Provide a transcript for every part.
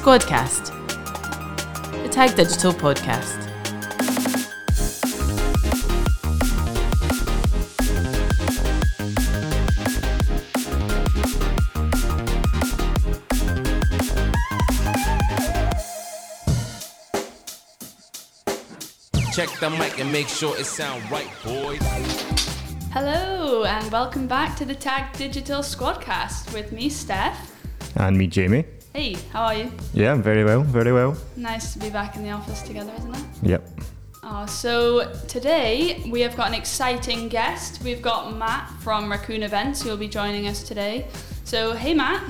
Squadcast, the Tag Digital podcast. Check the mic and make sure it sound right, boys. Hello and welcome back to the Tag Digital Squadcast with me, Steph. And me, Jamie. Hey, how are you? Yeah, very well, very well. Nice to be back in the office together, isn't it? Yep. Oh, so today we have got an exciting guest. We've got Matt from Raccoon Events who will be joining us today. So, hey Matt.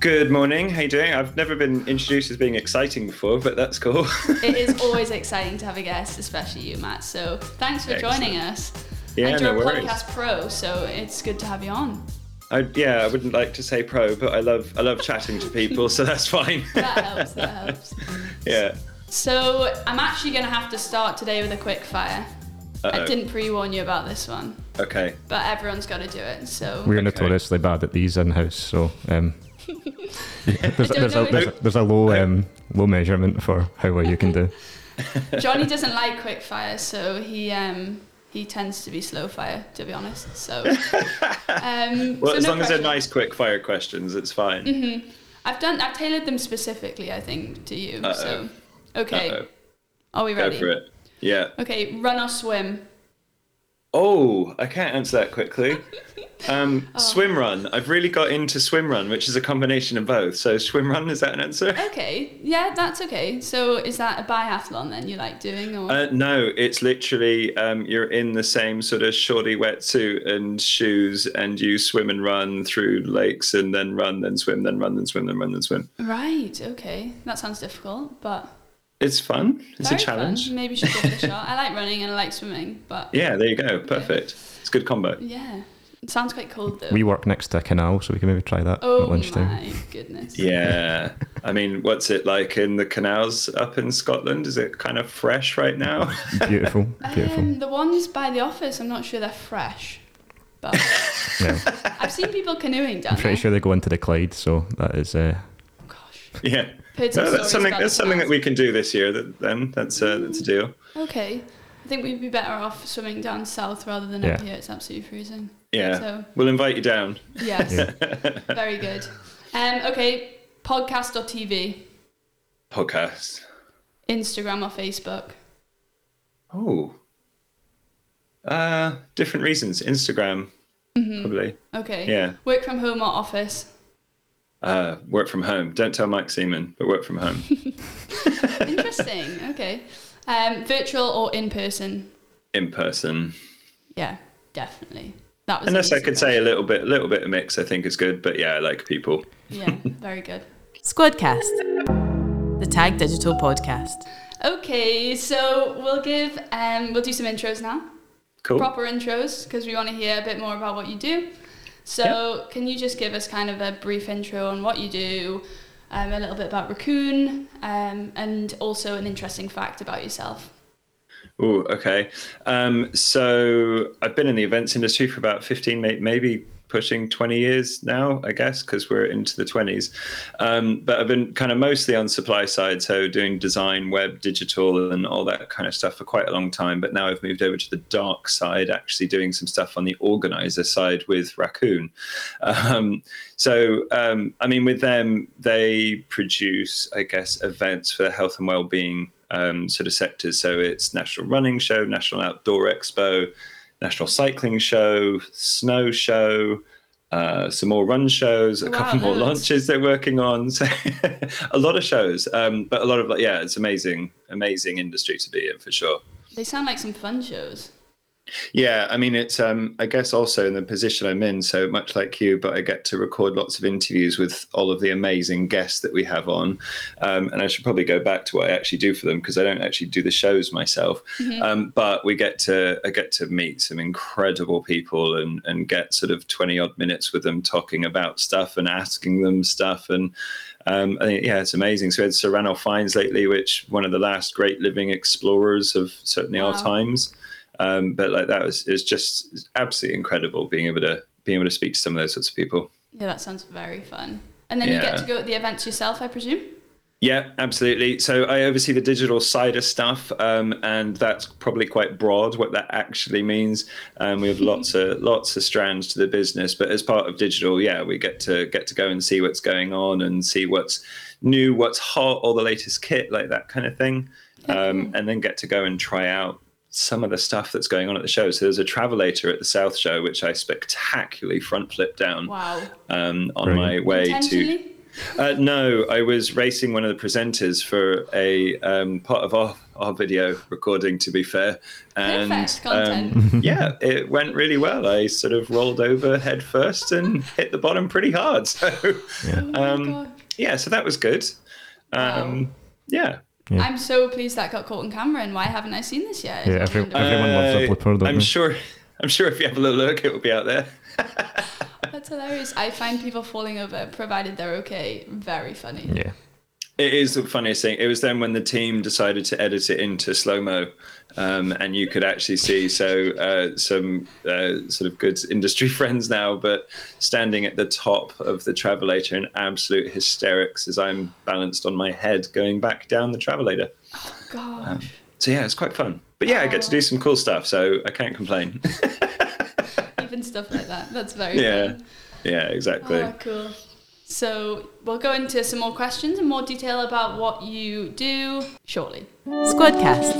Good morning. How you doing? I've never been introduced as being exciting before, but that's cool. It is always exciting to have a guest, especially you, Matt. So, thanks for joining us. Yeah, and you're no a worries. podcast pro, so it's good to have you on. I, yeah, I wouldn't like to say pro, but I love I love chatting to people, so that's fine. That helps. That helps. yeah. So I'm actually going to have to start today with a quick fire. I Uh-oh. didn't pre-warn you about this one, Okay. but everyone's got to do it. So We're Okay. notoriously bad at these in house, so um, there's, there's, a, there's, a, there's a low um, low measurement for how well you can do. Johnny doesn't like quick fire, so he um he tends to be slow fire, to be honest. So um, Well, so as no long as they're nice, quick fire questions, it's fine. I've done I've tailored them specifically, I think, to you. So okay, Uh-oh. are we ready? Go for it. Yeah. Okay, run or swim. Oh, I can't answer that quickly. Um, Oh. Swim run. I've really got into swim run, which is a combination of both. So swim run is that an answer? Okay, yeah, that's okay. So is that a biathlon then you like doing, or Uh, no, it's literally um, you're in the same sort of shorty wetsuit and shoes, and you swim and run through lakes, and then run, then swim, then run, then swim, then run, then swim. right? Okay, that sounds difficult, but It's fun. It's very a challenge. Fun. Maybe you should give it a shot. I like running and I like swimming, but Yeah, there you go. Perfect. It's a good combo. yeah, it sounds quite cold though. We work next to a canal, so we can maybe try that oh at lunchtime. Oh my goodness. Yeah. I mean, what's it like in the canals up in Scotland? Is it kind of fresh right now? Beautiful, beautiful. Um, the ones by the office, I'm not sure they're fresh, but yeah. I've seen people canoeing down I'm pretty there. sure they go into the Clyde, so that is uh, Oh, gosh. yeah. Heard some No, that's something. That's something that we can do this year. That, then that's uh, that's a deal. Okay. I think we'd be better off swimming down south rather than Yeah. up here. It's absolutely freezing. Yeah. So We'll invite you down. yes, Yeah. very good. Um, okay, podcast or TV, Podcast. Instagram or Facebook. Oh. Uh, different reasons. Instagram, probably. Okay. Yeah. Work from home or office. Uh, work from home. Don't tell Mike Seaman, but work from home. Interesting. okay. Um, virtual or in person. in person. Yeah, definitely. That was. Unless I easy could say a little bit, a little bit of mix, I think is good. But yeah, I like people. Yeah, very good. Squadcast, the Tag Digital podcast. Okay, so we'll give um, we'll do some intros now. Cool. Proper intros because we want to hear a bit more about what you do. So, can you just give us kind of a brief intro on what you do, um, a little bit about Raccoon, um, and also an interesting fact about yourself? Oh, okay. Um, so I've been in the events industry for about 15, maybe pushing 20 years now, I guess, because we're into the 20s. Um, but I've been kind of mostly on supply side, so doing design, web, digital, and all that kind of stuff for quite a long time. But now I've moved over to the dark side, actually doing some stuff on the organizer side with Raccoon. Um, so, um, I mean, with them, they produce, I guess, events for the health and well-being um, sort of sectors. So it's National Running Show, National Outdoor Expo, National Cycling Show, Snow Show. Uh, some more run shows, a Wow, couple more launches they're working on. So a lot of shows, um, but a lot of like, yeah, it's amazing, amazing industry to be in for sure. They sound like some fun shows. Yeah, I mean, it's um, I guess also in the position I'm in, so much like you, but I get to record lots of interviews with all of the amazing guests that we have on, um, and I should probably go back to what I actually do for them because I don't actually do the shows myself. Um, but we get to I get to meet some incredible people and and get sort of twenty odd minutes with them talking about stuff and asking them stuff and. Um, I think, yeah, it's amazing. So we had Sir Ranulph Fiennes lately, which one of the last great living explorers of certainly our times. Um, but like that was is just absolutely incredible being able to being able to speak to some of those sorts of people. Yeah, that sounds very fun. And then you get to go to the events yourself, I presume. Yeah, absolutely. So I oversee the digital side of stuff, um, and that's probably quite broad what that actually means. Um, we have lots of lots of strands to the business, but as part of digital, yeah, we get to get to go and see what's going on and see what's new, what's hot, all the latest kit, like that kind of thing, um, and then get to go and try out some of the stuff that's going on at the show. So there's a Travelator at the Snow Show, which I spectacularly front flip down Wow. um, on Brilliant. my way to. Uh, no, I was racing one of the presenters for a um, part of our, our video recording, to be fair. And Perfect um, yeah, it went really well. I sort of rolled over head first and hit the bottom pretty hard. So, Oh my um, God. yeah, so that was good. Um, yeah. I'm so pleased that got caught on camera, and why haven't I seen this yet? Yeah, every- Everyone loves a Uh, flipper, don't I'm they? sure. I'm sure if you have a little look, it will be out there. That's hilarious. I find people falling over, provided they're okay, very funny. Yeah. It is the funniest thing. It was then when the team decided to edit it into slow mo, um, and you could actually see so uh, some uh, sort of good industry friends now, but standing at the top of the travelator in absolute hysterics as I'm balanced on my head going back down the travelator. Oh Gosh. So yeah, it's quite fun. But yeah, I get to do some cool stuff, so I can't complain. Even stuff like that. That's very yeah, fun. yeah, exactly. Oh, cool. So we'll go into some more questions and more detail about what you do shortly. Squadcast.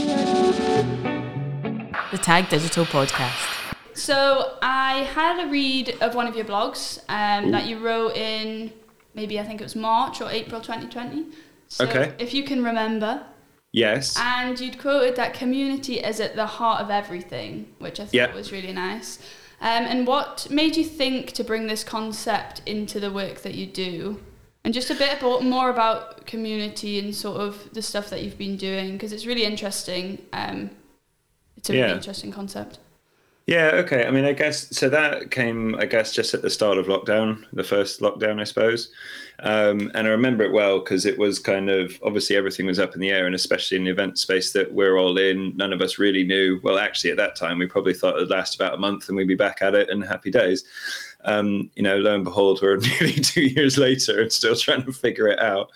The Tag Digital Podcast. So I had a read of one of your blogs um, that you wrote in maybe I think it was March or April 2020. So Okay. If you can remember, Yes. and you'd quoted that community is at the heart of everything, which I thought Yeah. was really nice. Um, and what made you think to bring this concept into the work that you do? And just a bit about, more about community and sort of the stuff that you've been doing, because it's really interesting. Um, it's a really interesting concept. Yeah, okay. I mean, I guess so. That came, I guess, just at the start of lockdown, the first lockdown, I suppose. Um, and I remember it well because it was kind of obviously everything was up in the air, and especially in the event space that we're all in, none of us really knew. Well, actually, at that time, we probably thought it would last about a month and we'd be back at it and happy days. Um, you know, lo and behold, we're nearly two years later and still trying to figure it out.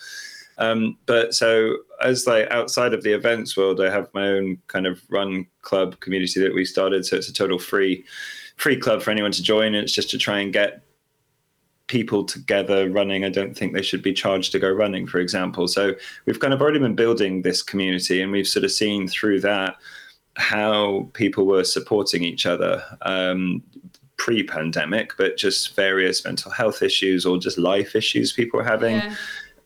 Um, but so as like outside of the events world, I have my own kind of run club community that we started. So it's a total free, free club for anyone to join. And it's just to try and get people together running. I don't think they should be charged to go running, for example. So we've kind of already been building this community, and we've sort of seen through that how people were supporting each other. Um, pre-pandemic but just various mental health issues or just life issues people were having Yeah.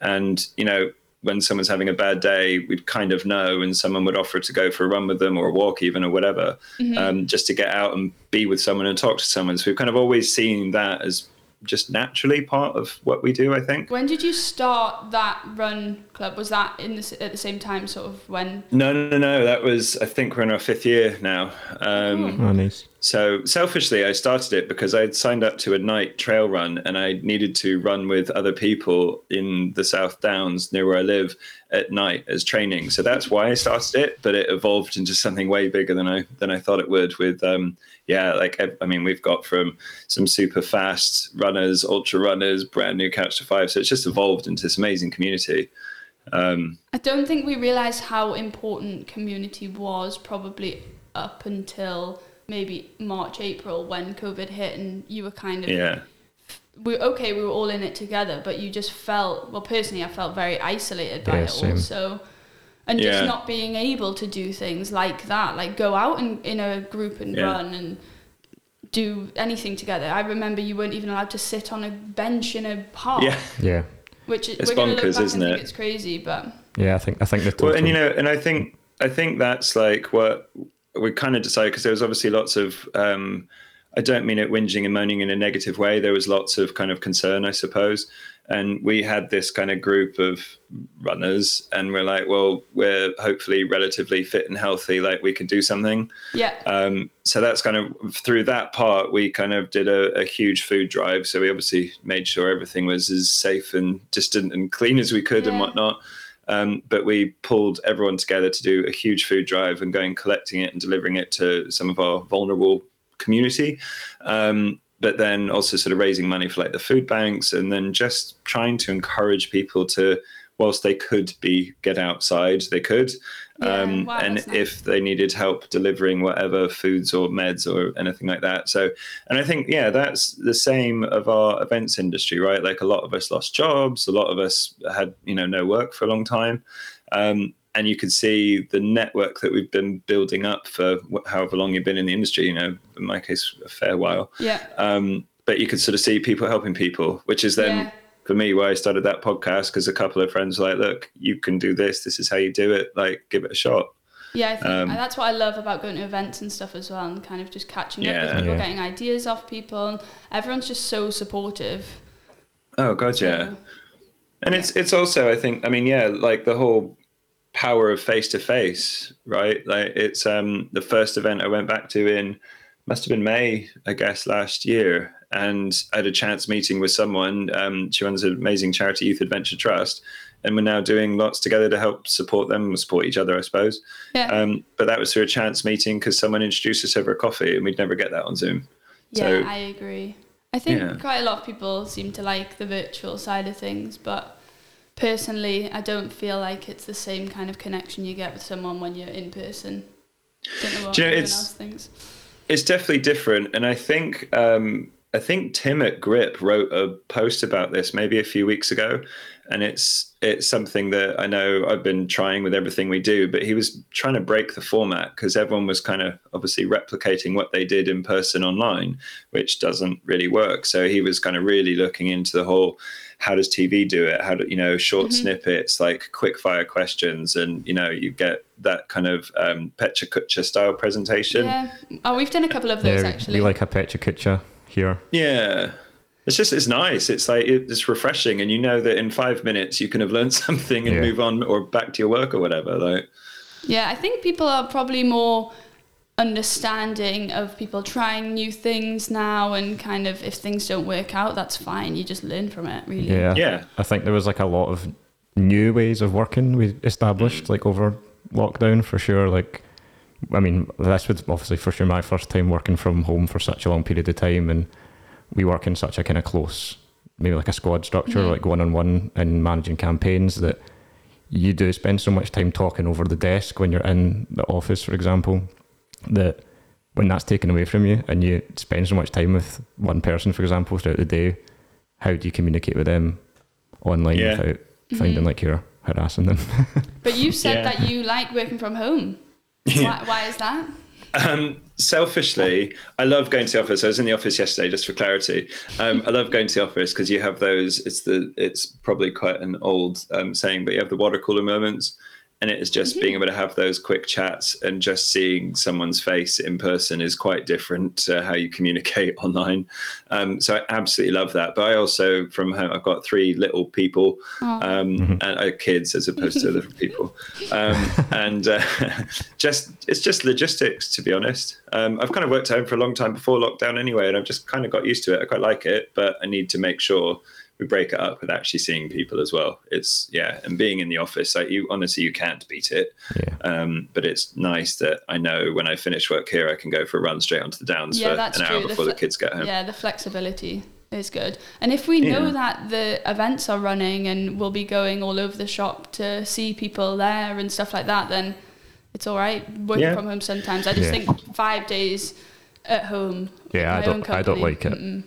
and you know when someone's having a bad day we'd kind of know and someone would offer to go for a run with them or a walk even or whatever um, just to get out and be with someone and talk to someone so we've kind of always seen that as just naturally part of what we do i think. When did you start that run club? Was that in the, at the same time, sort of when? no no no that was i think we're in our fifth year now um, Oh, nice. So selfishly, I started it because I'd signed up to a night trail run and I needed to run with other people in the South Downs near where I live at night as training. So that's why I started it. But it evolved into something way bigger than I than I thought it would. With um, yeah, like I, I mean, we've got from some super fast runners, ultra runners, brand new couch to five. So it's just evolved into this amazing community. Um, I don't think we realised how important community was probably up until maybe March, April when COVID hit and you were kind of yeah. we okay, we were all in it together, but you just felt well personally I felt very isolated by Yeah, it same. also. And Yeah. just not being able to do things like that, like go out and in a group and Yeah. run and do anything together. I remember you weren't even allowed to sit on a bench in a park, Yeah. Yeah. Which is, It's we're gonna look bonkers, back isn't and think it? it's crazy, but Yeah, I think I think the total. Well, and you know, and I think I think that's like what we kind of decided because there was obviously lots of. Um, I don't mean it whinging and moaning in a negative way. There was lots of kind of concern, I suppose, and we had this kind of group of runners, and we're like, well, we're hopefully relatively fit and healthy, like we can do something. yeah. Um, so that's kind of through that part, we kind of did a, a huge food drive. So we obviously made sure everything was as safe and distant and clean as we could and whatnot. Um, but we pulled everyone together to do a huge food drive and going collecting it and delivering it to some of our vulnerable community. Um, but then also sort of raising money for like the food banks and then just trying to encourage people to whilst they could be get outside, they could. Yeah, um, wow, and nice. if they needed help delivering whatever foods or meds or anything like that. So, and I think, yeah, that's the same of our events industry, right? Like a lot of us lost jobs, a lot of us had, you know, no work for a long time. Um, and you could see the network that we've been building up for however long you've been in the industry, you know, in my case, a fair while. Yeah. Um, but you could sort of see people helping people, which is then Yeah. for me why I started that podcast because a couple of friends were like, look, you can do this. This is how you do it. Like, give it a shot. Yeah, I think Um, that's what I love about going to events and stuff as well, and kind of just catching up Yeah. with people, Yeah. getting ideas off people. And everyone's just so supportive. Oh God, yeah. So, And it's it's also I think I mean yeah like the whole power of face to face right like it's um the first event I went back to in must have been May I guess last year and I had a chance meeting with someone um she runs an amazing charity Youth Adventure Trust and we're now doing lots together to help support them support each other I suppose yeah, um but that was through a chance meeting because someone introduced us over a coffee and we'd never get that on Zoom yeah, so- I agree. I think Yeah. quite a lot of people seem to like the virtual side of things, but personally, I don't feel like it's the same kind of connection you get with someone when you're in person. Don't know what Do you know, everyone it's- else thinks. it's definitely different and i think um i think tim at grip wrote a post about this maybe a few weeks ago and it's it's something that i know i've been trying with everything we do but he was trying to break the format because everyone was kind of obviously replicating what they did in person online which doesn't really work so he was kind of really looking into the whole how does tv do it how do you know short snippets like quick fire questions and you know you get that kind of um pecha kucha style presentation Yeah. Oh, we've done a couple of those Yeah, actually. we like a Pecha Kucha here. Yeah. It's just it's nice. It's like it's refreshing, and you know that in five minutes you can have learned something and Yeah. move on or back to your work or whatever. Like, Yeah, I think people are probably more understanding of people trying new things now and kind of if things don't work out, that's fine. You just learn from it, really. Yeah. Yeah. I think there was like a lot of new ways of working we established mm. like over lockdown for sure. Like, I mean, this was obviously for sure my first time working from home for such a long period of time, and we work in such a kind of close, maybe like a squad structure, like one on one and managing campaigns that you do spend so much time talking over the desk when you're in the office, for example, that when that's taken away from you and you spend so much time with one person, for example, throughout the day, how do you communicate with them online Yeah. without finding like you're harassing them? But you said Yeah. that you like working from home. Why, why is that? um, selfishly, I love going to the office. I was in the office yesterday, just for clarity. Um, I love going to the office because you have those. It's the. It's probably quite an old um, saying, but you have the water cooler moments, and it is just being able to have those quick chats and just seeing someone's face in person is quite different to how you communicate online. Um, so I absolutely love that. But I also, from home, I've got three little people, um, and uh, kids as opposed to little people, um, and uh, just it's just logistics to be honest. Um, I've kind of worked home for a long time before lockdown anyway, and I've just kind of got used to it. I quite like it, but I need to make sure we break it up with actually seeing people as well. It's yeah, and being in the office, like you honestly you can't beat it. yeah. Um, but it's nice that I know when I finish work here, I can go for a run straight onto the downs Yeah, for that's an hour true. The before the, fle- kids get home. Yeah, the flexibility is good. And if we know Yeah. that the events are running and we'll be going all over the shop to see people there and stuff like that, then it's all right working Yeah. from home sometimes. I just Yeah. think five days at home. Yeah, I don't- own I don't like it. mm-mm.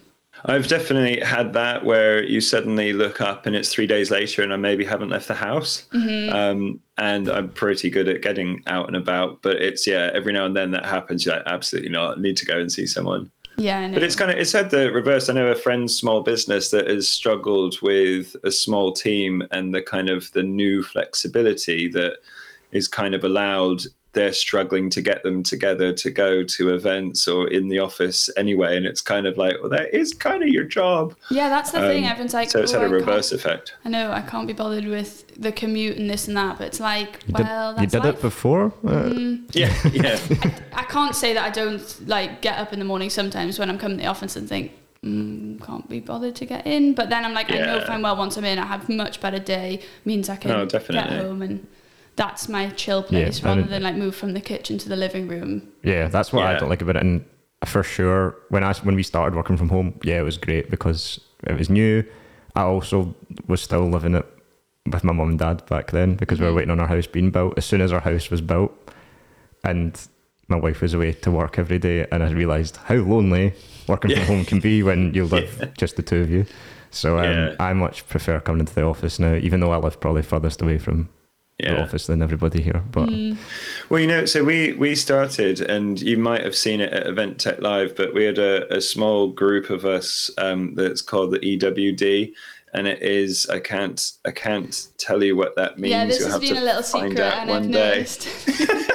I've definitely had that where you suddenly look up and it's three days later and I maybe haven't left the house. Mm-hmm. Um, and I'm pretty good at getting out and about, but it's, yeah, every now and then that happens. You're like, absolutely not. I need to go and see someone. Yeah, I know. But it's kind of, it's had the reverse. I know a friend's small business that has struggled with a small team and the kind of the new flexibility that is kind of allowed they're struggling to get them together to go to events or in the office anyway. And it's kind of like, well, that is kind of your job. yeah, that's the thing. Um, Everyone's like, so it's "Oh, had a reverse effect. I know I can't be bothered with the commute and this and that, but it's like, You well, did, you did life. it before? Uh, Yeah, yeah. I can't say that I don't like get up in the morning sometimes when I'm coming to the office and think, mm, can't be bothered to get in. But then I'm like, I know Yeah. fine well once I'm in, I have a much better day. Means I can Oh, get definitely. home and that's my chill Yeah, place rather and- than like move from the kitchen to the living room. Yeah, that's what I don't like about it. And for sure, when I when we started working from home, yeah, it was great because it was new. I also was still living it with my mum and dad back then because we were waiting on our house being built. As soon as our house was built, and my wife was away to work every day, and I realised how lonely working Yeah. from home can be when you live just the two of you. So um, Yeah. I much prefer coming into the office now, even though I live probably furthest away from the Yeah. office than everybody here. But Well, you know, so we we started, and you might have seen it at Event Tech Live, but we had a, a small group of us um, that's called the EWD, and it is I can't I can't tell you what that means. yeah, this You'll has have been to a little find secret, out and one I've day. noticed.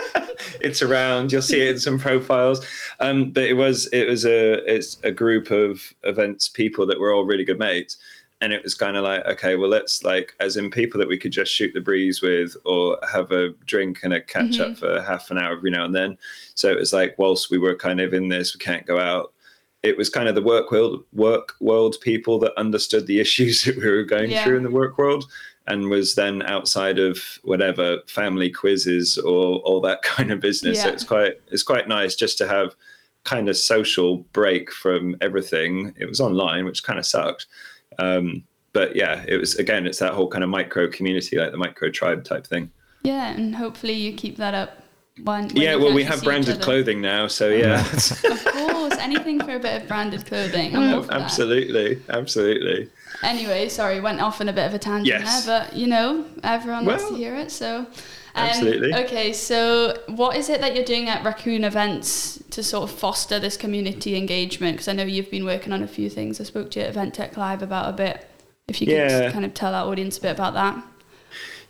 it's around. You'll see it in some profiles. Um, but it was it was a it's a group of events people that were all really good mates, and it was kind of like okay, well let's like as in people that we could just shoot the breeze with or have a drink and a catch up mm-hmm. for half an hour every now and then. So it was like whilst we were kind of in this, we can't go out. It was kind of the work world work world people that understood the issues that we were going Yeah. through in the work world and was then outside of whatever family quizzes or all that kind of business. So it's quite it's quite nice just to have kind of social break from everything. It was online, which kind of sucked. Um, but yeah, it was again, it's that whole kind of micro community, like the micro tribe type thing. yeah, and hopefully you keep that up. When, when yeah, well, we have branded clothing now, so yeah, Of course, anything for a bit of branded clothing. I'm all for that. absolutely, absolutely. Anyway, sorry, went off on a bit of a tangent Yes. there, but you know, everyone wants to hear it, so. Um, absolutely. Okay, so what is it that you're doing at Raccoon Events to sort of foster this community engagement? Because I know you've been working on a few things. I spoke to you at Event Tech Live about a bit. If you could Yeah. kind of tell our audience a bit about that.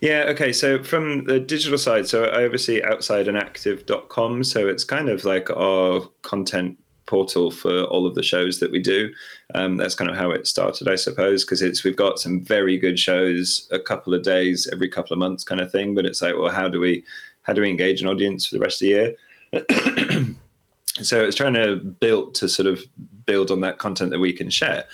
Yeah, okay. So from the digital side, so I oversee outsideandactive.com. So it's kind of like our content portal for all of the shows that we do. Um, that's kind of how it started, I suppose, because it's we've got some very good shows a couple of days every couple of months kind of thing. But it's like, well, how do we how do we engage an audience for the rest of the year? so it's trying to build to sort of build on that content that we can share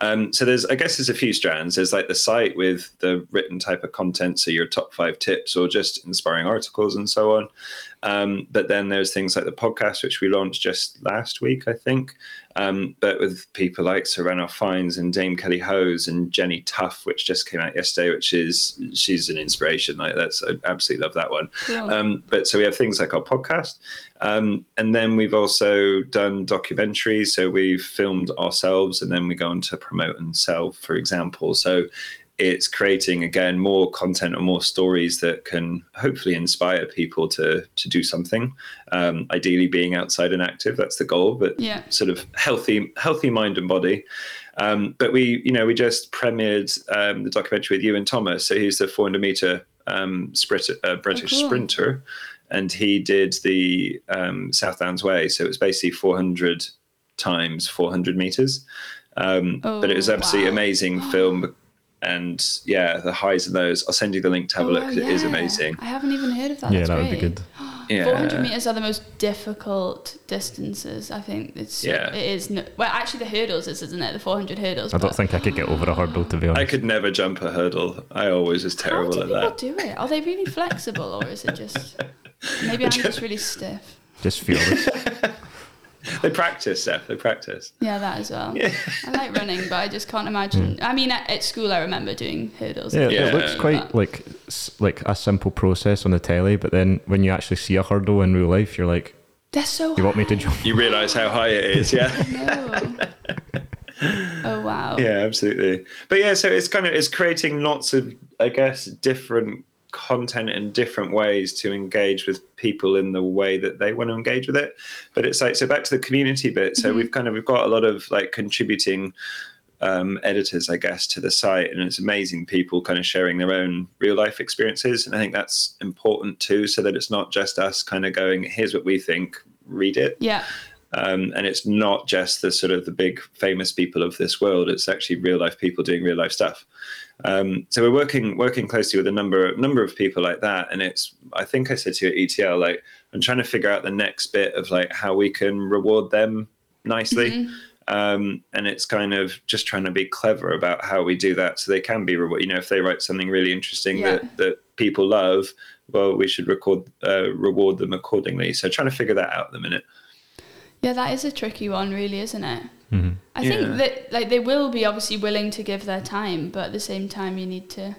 um, so there's i guess there's a few strands there's like the site with the written type of content so your top five tips or just inspiring articles and so on um, but then there's things like the podcast which we launched just last week i think um, but with people like Sir Ranulph Fiennes and Dame Kelly Holmes and Jenny Tough, which just came out yesterday, which is she's an inspiration. Like that's I absolutely love that one. Cool. Um, but so we have things like our podcast, um, and then we've also done documentaries. So we've filmed ourselves, and then we go on to promote and sell, for example. So it's creating again more content and more stories that can hopefully inspire people to to do something. Um, ideally, being outside and active. That's the goal. But Yeah. sort of healthy healthy mind and body. Um, but we, you know, we just premiered um, the documentary with Iwan Thomas. So he's the 400 meter um, sprinter, uh, British cool. sprinter, and he did the um, South Downs Way. So it was basically 400 times 400 meters. Um, but it was Oh, absolutely wow. amazing film. And yeah, the highs and lows. I'll send you the link to have a Oh, look. 'cause It is amazing. I haven't even heard of that. yeah, That's that would be good. Yeah. 400 meters are the most difficult distances. I think it's Yeah. it is. No, well, actually, the hurdles is isn't it? The 400 hurdles. I don't but think I could get over a hurdle to be honest. I could never jump a hurdle. I always was How terrible do at people that. do it? Are they really flexible, or is it just maybe I'm just really stiff? Just fearless. They practice, Steph. They practice. Yeah, that as well. I like running, but I just can't imagine. Hmm. I mean, at, at school, I remember doing hurdles. Yeah, Yeah. it looks quite like like a simple process on the telly, but then when you actually see a hurdle in real life, you're like, They're so. "You want me to jump?" You realise how high it is, yeah. Oh wow. yeah, absolutely. But yeah, so it's kind of it's creating lots of, I guess, different content in different ways to engage with people in the way that they want to engage with it. But it's like so back to the community bit. So we've kind of we've got a lot of like contributing um, editors, I guess, to the site, and it's amazing people kind of sharing their own real life experiences, and I think that's important too, so that it's not just us kind of going, "Here's what we think, read it." Yeah. Um, and it's not just the sort of the big famous people of this world. It's actually real life people doing real life stuff. Um, so we're working working closely with a number number of people like that, and it's I think I said to you at ETL like I'm trying to figure out the next bit of like how we can reward them nicely. Um, and it's kind of just trying to be clever about how we do that so they can be rewarded. You know, if they write something really interesting Yeah. that, that people love, well, we should record uh, reward them accordingly. So trying to figure that out at the minute. Yeah, that is a tricky one, really, isn't it? Mm-hmm. I Yeah. think that like they will be obviously willing to give their time, but at the same time, you need to.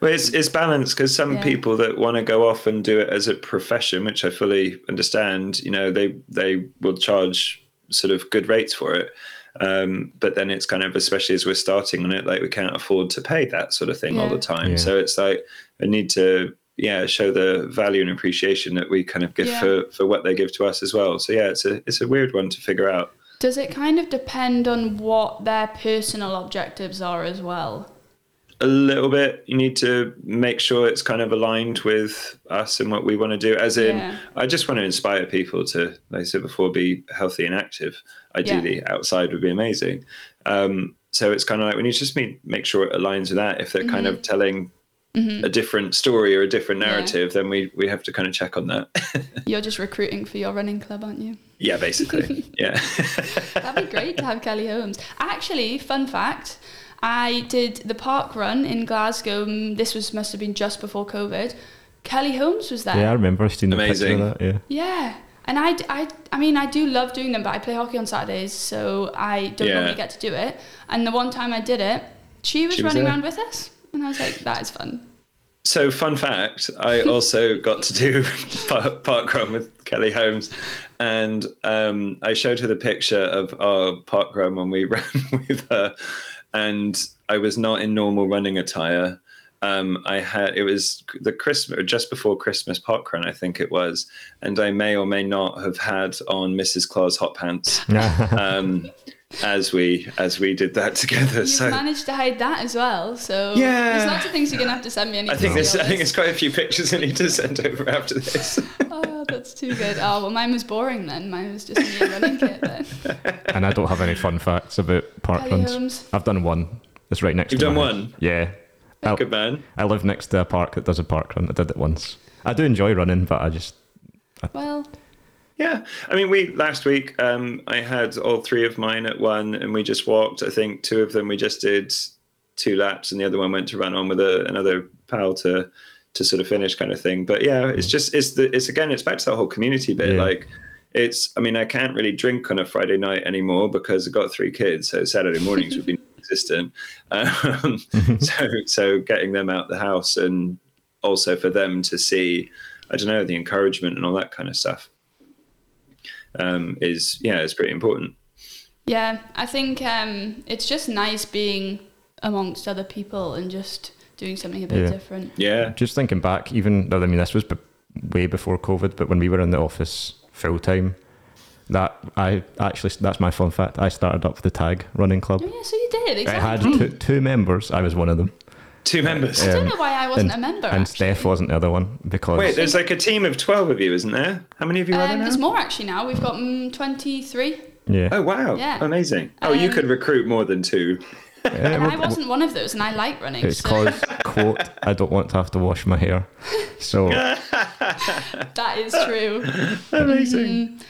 Well, it's it's balanced because some Yeah. people that want to go off and do it as a profession, which I fully understand, you know, they they will charge sort of good rates for it. Um, but then it's kind of, especially as we're starting on it, like we can't afford to pay that sort of thing all the time. Yeah. So it's like I need to, yeah, show the value and appreciation that we kind of give Yeah. for for what they give to us as well. So yeah, it's a it's a weird one to figure out. Does it kind of depend on what their personal objectives are as well? a little bit. You need to make sure it's kind of aligned with us and what we want to do. As in, Yeah. I just want to inspire people to, like I said before, be healthy and active. Ideally, outside would be amazing. Um, so it's kind of like we need to just make, make sure it aligns with that. If they're kind of telling a different story or a different Mm-hmm. Yeah. narrative, then we we have to kind of check on that. You're just recruiting for your running club, aren't you? yeah, basically. yeah. That'd be great to have Kelly Holmes. Actually, fun fact, I did the park run in Glasgow. mm, This was must have been just before COVID. Kelly Holmes was there. Yeah, I remember seeing the Amazing. picture of that. Yeah. Yeah. And I, I, I mean, I do love doing them, but I play hockey on Saturdays, so I don't Yeah. normally get to do it. And the one time I did it, she was She was running there. around with us. And I was like, that is fun. So, fun fact: I also got to do park, park run with Kelly Holmes, and um, I showed her the picture of our park run when we ran with her, and I was not in normal running attire. Um, I had it was the Christmas just before Christmas park run, I think it was, and I may or may not have had on Mrs. Claus hot pants um, as we as we did that together. You've so managed to hide that as well, so Yeah. there's lots of things you're gonna have to send me. I think there's I think there's quite a few pictures I need to send over after this. Oh, that's too good. Oh well, mine was boring then. Mine was just me running kit then. and I don't have any fun facts about park runs. I've done one. It's right next You've to done my house. one? Yeah. I, Good man. I live next to a park that does a park run. I did it once. I do enjoy running, but I just Well, Yeah, I mean, we last week um, I had all three of mine at one, and we just walked. I think two of them we just did two laps, and the other one went to run on with a, another pal to to sort of finish, kind of thing. But yeah, it's just it's the it's again it's back to that whole community bit. Yeah. Like it's I mean I can't really drink on a Friday night anymore because I've got three kids, so Saturday mornings would be non-existent. Um, so so getting them out the house and also for them to see I don't know the encouragement and all that kind of stuff um, is yeah, it's pretty important. yeah, I think um, it's just nice being amongst other people and just doing something a bit Yeah. different. Yeah, just thinking back. Even though I mean this was b- way before COVID, but when we were in the office full time, that I actually that's my fun fact. I started up the tag running club. Oh, yeah, so you did I had two, two members. I was one of them, two members. I don't um, know why I wasn't and, a member. and actually. Steph wasn't the other one because Wait, there's like a team of twelve of you, isn't there? How many of you are there Um, now? there's more actually now. We've got mm, 23. yeah, Oh wow, Yeah. amazing. Oh, you Um, could recruit more than two. And I wasn't one of those, and I like running. It's so called quote. I don't want to have to wash my hair, so that is true. Amazing.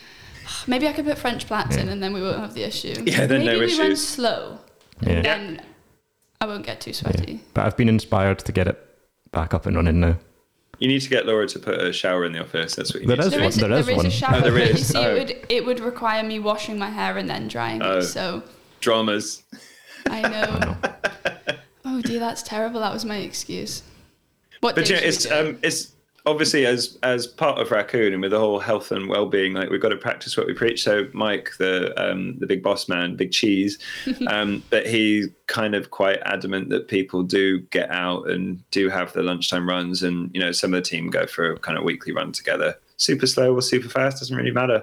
Maybe I could put French plats in, and then we won't have the issue. Yeah, then Maybe no we run slow, yeah. and then I won't get too sweaty. But I've been inspired to get it back up and running now. You need to get Laura to put a shower in the office. That's what you There need is to do. is, one- there is there is one. a shower, Oh, there but you see, Oh. it would it would require me washing my hair and then drying Oh. it. So Dramas. I know. oh dear, that's terrible. That was my excuse. What But yeah, it's um, it's obviously as as part of Raccoon and with the whole health and well being, like we've got to practice what we preach. So Mike, the um, the big boss man, big cheese, um, but he's kind of quite adamant that people do get out and do have the lunchtime runs, and you know some of the team go for a kind of weekly run together. Super slow or super fast doesn't really matter,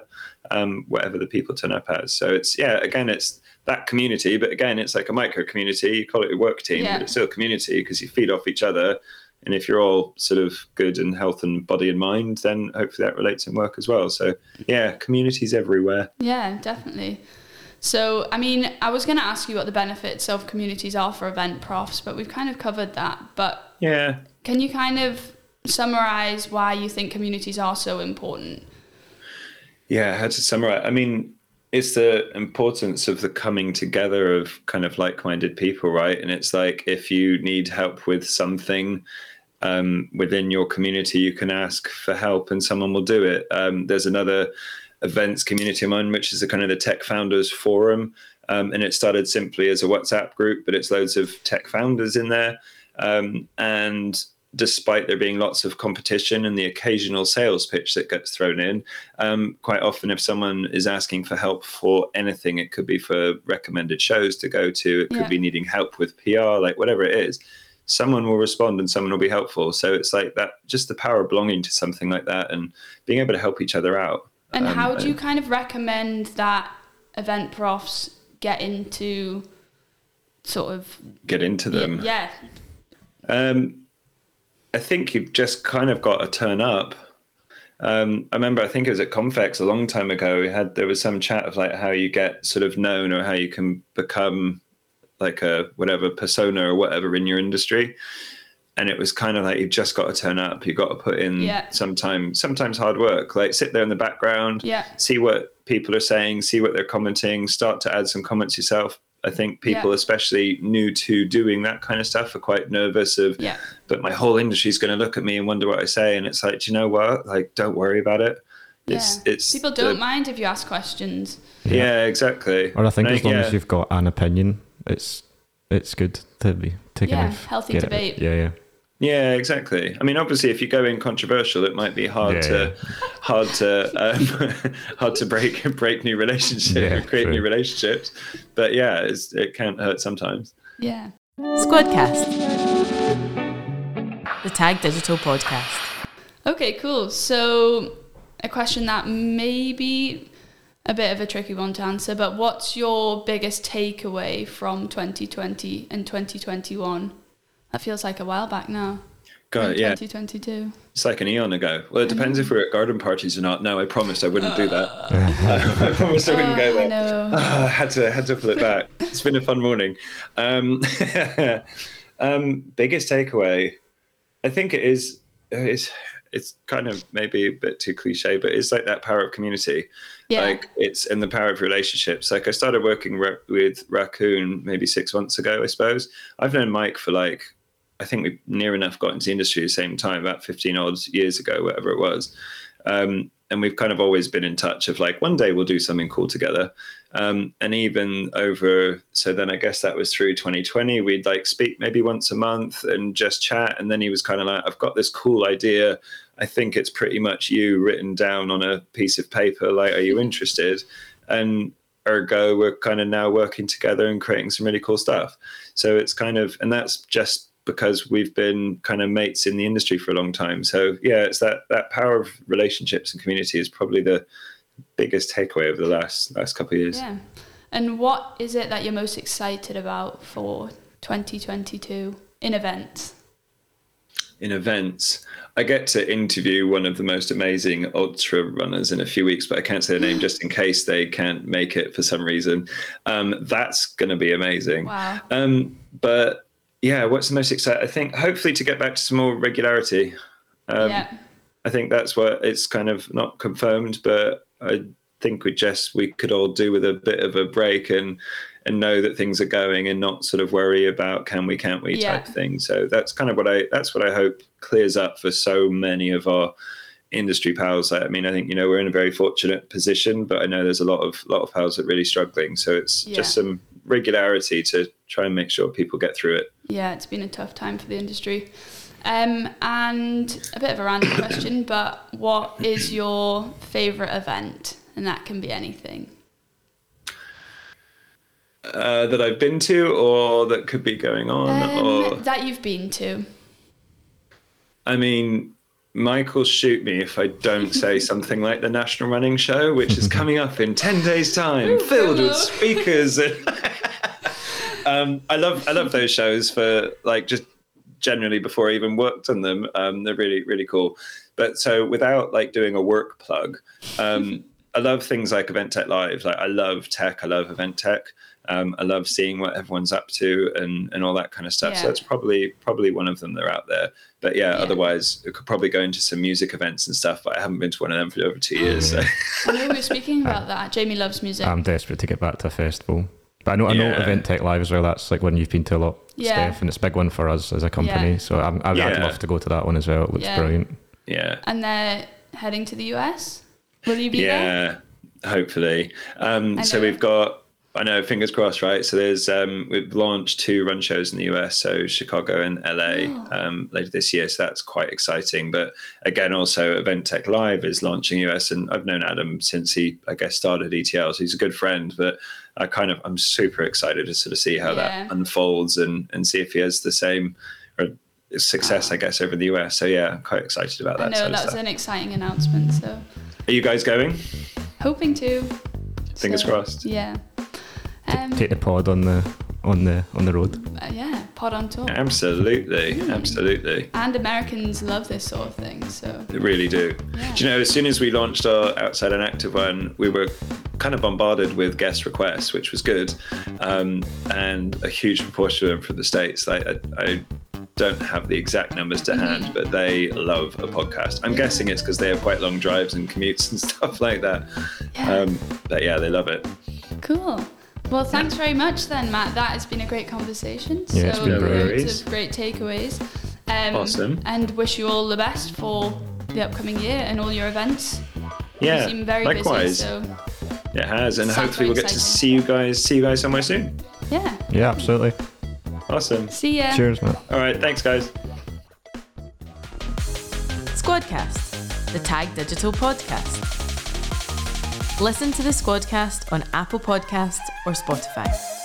um, whatever the people turn up as. So it's yeah, again, it's that community, but again, it's like a micro community. You call it a work team, Yeah. but it's still a community because you feed off each other. And if you're all sort of good and health and body and mind, then hopefully that relates in work as well. So yeah, communities everywhere. Yeah, definitely. So, I mean, I was going to ask you what the benefits of communities are for event profs, but we've kind of covered that. But Yeah. can you kind of summarize why you think communities are so important? Yeah, how to summarize? I mean, it's the importance of the coming together of kind of like-minded people, right? And it's like if you need help with something um, within your community, you can ask for help, and someone will do it. Um, there's another events community of mine, which is the kind of the Tech Founders Forum, um, and it started simply as a WhatsApp group, but it's loads of tech founders in there. Um, and despite there being lots of competition and the occasional sales pitch that gets thrown in, um, quite often if someone is asking for help for anything, it could be for recommended shows to go to, it could Yeah. be needing help with PR, like whatever it is, someone will respond and someone will be helpful. So it's like that, just the power of belonging to something like that and being able to help each other out. And Um, how do you kind of recommend that event profs get into sort of get into them? yeah Um, I think you've just kind of got to turn up. Um, I remember, I think it was at Confex a long time ago. We had there was some chat of like how you get sort of known or how you can become like a whatever persona or whatever in your industry. And it was kind of like you've just got to turn up. You've got to put in Yeah. sometime, sometimes hard work. Like sit there in the background, Yeah. see what people are saying, see what they're commenting, start to add some comments yourself. I think people, Yeah. especially new to doing that kind of stuff, are quite nervous of yeah but my whole industry's going to look at me and wonder what I say. And it's like, do you know what? Like, don't worry about it. It's, yeah. it's people don't mind if you ask questions Yeah, exactly. Or I think And as long yeah, as you've got an opinion, it's it's good to be to Yeah, kind of healthy get it- debate. Yeah, yeah. Yeah, exactly. I mean, obviously, if you go in controversial, it might be hard Yeah, to hard to um, hard to break break new relationships, Yeah, create true. new relationships. But yeah, it's, it can't hurt sometimes. yeah Squadcast. The Tag Digital Podcast. okay cool so a question that may be a bit of a tricky one to answer but what's your biggest takeaway from 2020 and 2021 that feels like a while back now God, In yeah, 2022 it's like an eon ago. Well, it depends if we're at garden parties or not. No, I promised I wouldn't do that. I promised I wouldn't go Uh, I there. know. I had to had to pull it back. It's been a fun morning. Um, um, biggest takeaway, I think it is it's it's kind of maybe a bit too cliche, but it's like that power of community. Yeah. Like it's in the power of relationships. Like I started working ra- with Raccoon maybe six months ago, I suppose. I've known Mike for like I think we near enough got into the industry at the same time, about 15 odd years ago, whatever it was. Um, and we've kind of always been in touch of like, one day we'll do something cool together. Um, and even over, so then I guess that was through 2020, we'd like speak maybe once a month and just chat. And then he was kind of like, I've got this cool idea. I think it's pretty much you written down on a piece of paper. Like, are you interested? And ergo, we're kind of now working together and creating some really cool stuff. So it's kind of, and that's just because we've been kind of mates in the industry for a long time. So yeah, it's that that power of relationships and community is probably the biggest takeaway over the last last couple of years. Yeah. And what is it that you're most excited about for 2022 in events? in events. I get to interview one of the most amazing ultra runners in a few weeks, but I can't say their name just in case they can't make it for some reason. Um, that's going to be amazing. Wow. Um, but yeah, what's the most exciting? I think hopefully to get back to some more regularity. Um, yeah. I think that's what it's kind of not confirmed, but I think we just we could all do with a bit of a break and and know that things are going and not sort of worry about can we can't we Yeah. type thing. So that's kind of what I that's what I hope clears up for so many of our industry pals. I mean, I think you know we're in a very fortunate position, but I know there's a lot of lot of pals that are really struggling. So it's Yeah. just some regularity to try and make sure people get through it. Yeah, it's been a tough time for the industry. Um, and a bit of a random question, but what is your favourite event? And that can be anything. Uh, that I've been to or that could be going on or Um, that you've been to. I mean, Michael shoot me if I don't say something like the National Running Show, which is coming up in ten days' time, filled with speakers. And um, I love I love those shows for like just generally before I even worked on them. Um, they're really really cool. But so without like doing a work plug, um, I love things like Event Tech Live. Like I love tech. I love event tech. Um, I love seeing what everyone's up to and, and all that kind of stuff. So Yeah. that's probably probably one of them that are out there. But yeah, Yeah. otherwise it could probably go into some music events and stuff. But I haven't been to one of them for over two years. So. I know we were speaking about that. Jamie loves music. I'm desperate to get back to a festival. But I know I know Yeah. Event Tech Live as well. That's like one you've been to a lot, Yeah. Steph, and it's a big one for us as a company. Yeah. So I'm, I'd, I'd Yeah. love to go to that one as well. It looks Yeah. brilliant. yeah, and they're heading to the US. Will you be there? yeah, hopefully. Um, so we've got I know, fingers crossed, right? So there's um, we've launched two run shows in the US, so Chicago and LA Oh. um, later this year. So that's quite exciting. But again, also Event Tech Live is launching US, and I've known Adam since he, I guess, started ETL. So he's a good friend. But I kind of I'm super excited to sort of see how Yeah. that unfolds and and see if he has the same or success, I guess, over the US. So yeah, I'm quite excited about that. know sort of that was an exciting announcement. So Are you guys going? hoping to. Fingers So, crossed. Yeah. Um, Take the pod on the on the on the road. uh, yeah, pod on tour. Absolutely, absolutely. And Americans love this sort of thing. So They really do. Yeah. Do you know, as soon as we launched our Outside and Active one, we were kind of bombarded with guest requests, which was good. Um, and a huge proportion of them from the States. Like, I, I don't have the exact numbers to hand, but they love a podcast. I'm guessing it's because they have quite long drives and commutes and stuff like that. Yeah. Um, but yeah, they love it. cool. Well, thanks very much then, Matt. That has been a great conversation. Yeah, it's so been great. loads of great takeaways. Um, Awesome. And wish you all the best for the upcoming year and all your events. Yeah, you seem very likewise. busy. So It has, and hopefully we'll very get to see you guys. See you guys somewhere soon. yeah. Yeah, absolutely. Awesome. See ya. Cheers, man. All right, thanks, guys. Squadcast, the Tag Digital podcast. Listen to the Squadcast on Apple Podcasts or Spotify.